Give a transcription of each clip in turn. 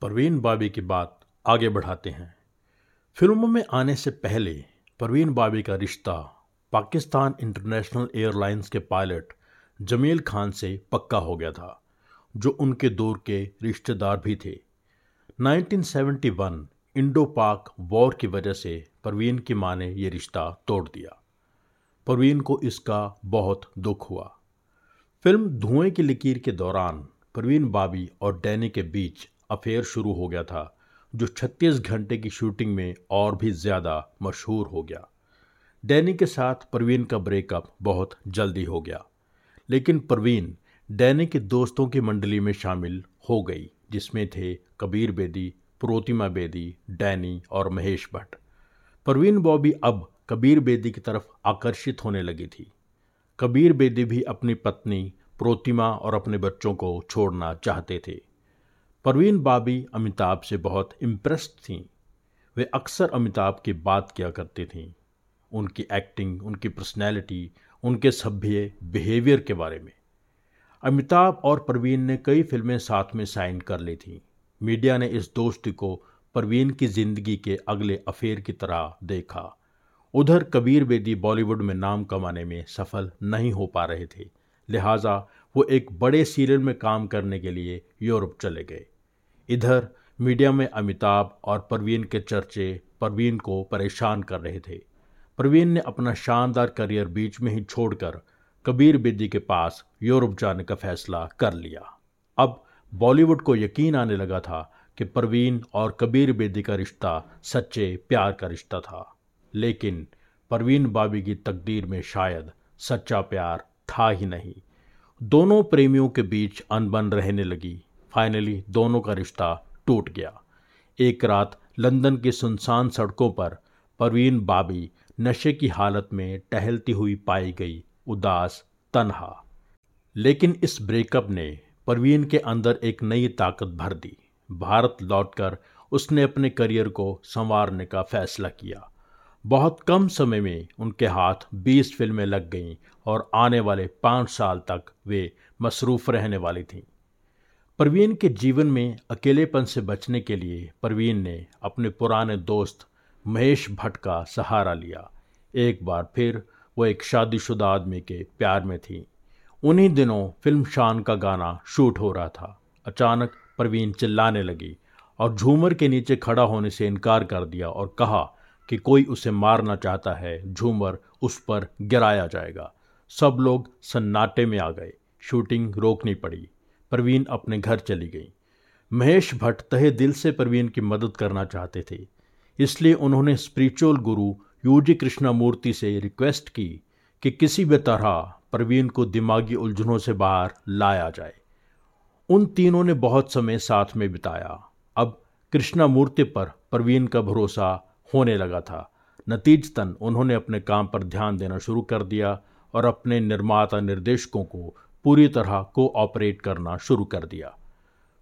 परवीन बाबी की बात आगे बढ़ाते हैं। फ़िल्मों में आने से पहले परवीन बाबी का रिश्ता पाकिस्तान इंटरनेशनल एयरलाइंस के पायलट जमील खान से पक्का हो गया था, जो उनके दौर के रिश्तेदार भी थे। 1971 इंडो पाक वॉर की वजह से परवीन की माँ ने यह रिश्ता तोड़ दिया। परवीन को इसका बहुत दुख हुआ। फ़िल्म धुएँ की लकीर के दौरान परवीन बाबी और डैनी के बीच अफेयर शुरू हो गया था, जो 36 घंटे की शूटिंग में और भी ज़्यादा मशहूर हो गया। डैनी के साथ परवीन का ब्रेकअप बहुत जल्दी हो गया, लेकिन परवीन डैनी के दोस्तों की मंडली में शामिल हो गई, जिसमें थे कबीर बेदी, प्रोतिमा बेदी, डैनी और महेश भट्ट। परवीन बॉबी अब कबीर बेदी की तरफ़ आकर्षित होने लगी थी। कबीर बेदी भी अपनी पत्नी प्रोतिमा और अपने बच्चों को छोड़ना चाहते थे। परवीन बाबी अमिताभ से बहुत इम्प्रेस्ड थीं। वे अक्सर अमिताभ की बात किया करती थीं। उनकी एक्टिंग उनकी पर्सनैलिटी उनके सभ्य बिहेवियर के बारे में। अमिताभ और परवीन ने कई फ़िल्में साथ में साइन कर ली थीं। मीडिया ने इस दोस्ती को परवीन की ज़िंदगी के अगले अफेयर की तरह देखा। उधर कबीर बेदी बॉलीवुड में नाम कमाने में सफल नहीं हो पा रहे थे। लिहाजा वो एक बड़े सीरियल में काम करने के लिए यूरोप चले गए। इधर मीडिया में अमिताभ और परवीन के चर्चे परवीन को परेशान कर रहे थे। परवीन ने अपना शानदार करियर बीच में ही छोड़कर कबीर बेदी के पास यूरोप जाने का फैसला कर लिया। अब बॉलीवुड को यकीन आने लगा था कि परवीन और कबीर बेदी का रिश्ता सच्चे प्यार का रिश्ता था। लेकिन परवीन बाबी की तकदीर में शायद सच्चा प्यार था ही नहीं। दोनों प्रेमियों के बीच अनबन रहने लगी। फाइनली दोनों का रिश्ता टूट गया। एक रात लंदन की सुनसान सड़कों पर परवीन बाबी नशे की हालत में टहलती हुई पाई गई उदास तनहा। लेकिन इस ब्रेकअप ने परवीन के अंदर एक नई ताकत भर दी। भारत लौटकर उसने अपने करियर को संवारने का फैसला किया। बहुत कम समय में उनके हाथ 20 फ़िल्में लग गईं और आने वाले पाँच साल तक वे मसरूफ़ रहने वाली थीं। परवीन के जीवन में अकेलेपन से बचने के लिए परवीन ने अपने पुराने दोस्त महेश भट्ट का सहारा लिया। एक बार फिर वो एक शादीशुदा आदमी के प्यार में थी। उन्हीं दिनों फ़िल्म शान का गाना शूट हो रहा था। अचानक परवीन चिल्लाने लगी और झूमर के नीचे खड़ा होने से इनकार कर दिया और कहा कि कोई उसे मारना चाहता है, झूमर उस पर गिराया जाएगा। सब लोग सन्नाटे में आ गए। शूटिंग रोकनी पड़ी। परवीन अपने घर चली गई। महेश भट्ट तहे दिल से परवीन की मदद करना चाहते थे, इसलिए उन्होंने स्पिरिचुअल गुरु यूजी कृष्णामूर्ति से रिक्वेस्ट की कि किसी भी तरह परवीन को दिमागी उलझनों से बाहर लाया जाए। उन तीनों ने बहुत समय साथ में बिताया। अब कृष्णामूर्ति पर परवीन का भरोसा होने लगा था। नतीजतन उन्होंने अपने काम पर ध्यान देना शुरू कर दिया और अपने निर्माता निर्देशकों को पूरी तरह कोऑपरेट करना शुरू कर दिया।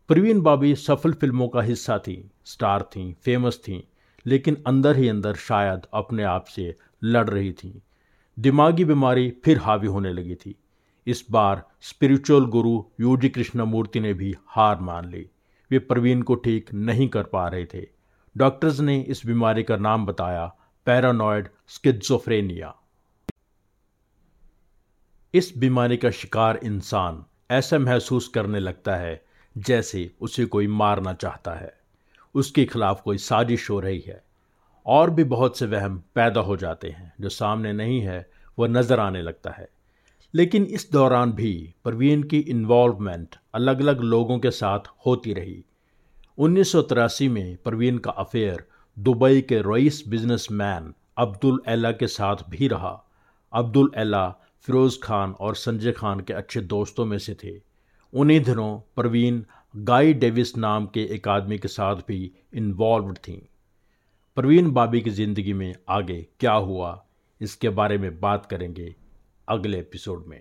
प्रवीण बाबी सफल फ़िल्मों का हिस्सा थी, स्टार थी, फ़ेमस थी, लेकिन अंदर ही अंदर शायद अपने आप से लड़ रही थी। दिमागी बीमारी फिर हावी होने लगी थी। इस बार स्पिरिचुअल गुरु यूजी कृष्णमूर्ति ने भी हार मान ली। वे प्रवीण को ठीक नहीं कर पा रहे थे। डॉक्टर्स ने इस बीमारी का नाम बताया पैरानॉयड स्किजोफ्रेनिया इस बीमारी का शिकार इंसान ऐसा महसूस करने लगता है, जैसे उसे कोई मारना चाहता है। उसके खिलाफ कोई साजिश हो रही है। और भी बहुत से वहम पैदा हो जाते हैं, जो सामने नहीं है, वह नज़र आने लगता है। लेकिन इस दौरान भी परवीन की इन्वॉल्वमेंट अलग अलग लोगों के साथ होती रही। उन्नीस सौ तिरासी में परवीन का अफेयर दुबई के रईस बिजनेसमैन अब्दुल एला के साथ भी रहा। अब्दुल एला फिरोज़ खान और संजय खान के अच्छे दोस्तों में से थे। उन्हीं दिनों प्रवीण गाई डेविस नाम के एक आदमी के साथ भी इन्वॉल्व थी। प्रवीण बाबी की ज़िंदगी में आगे क्या हुआ, इसके बारे में बात करेंगे अगले एपिसोड में।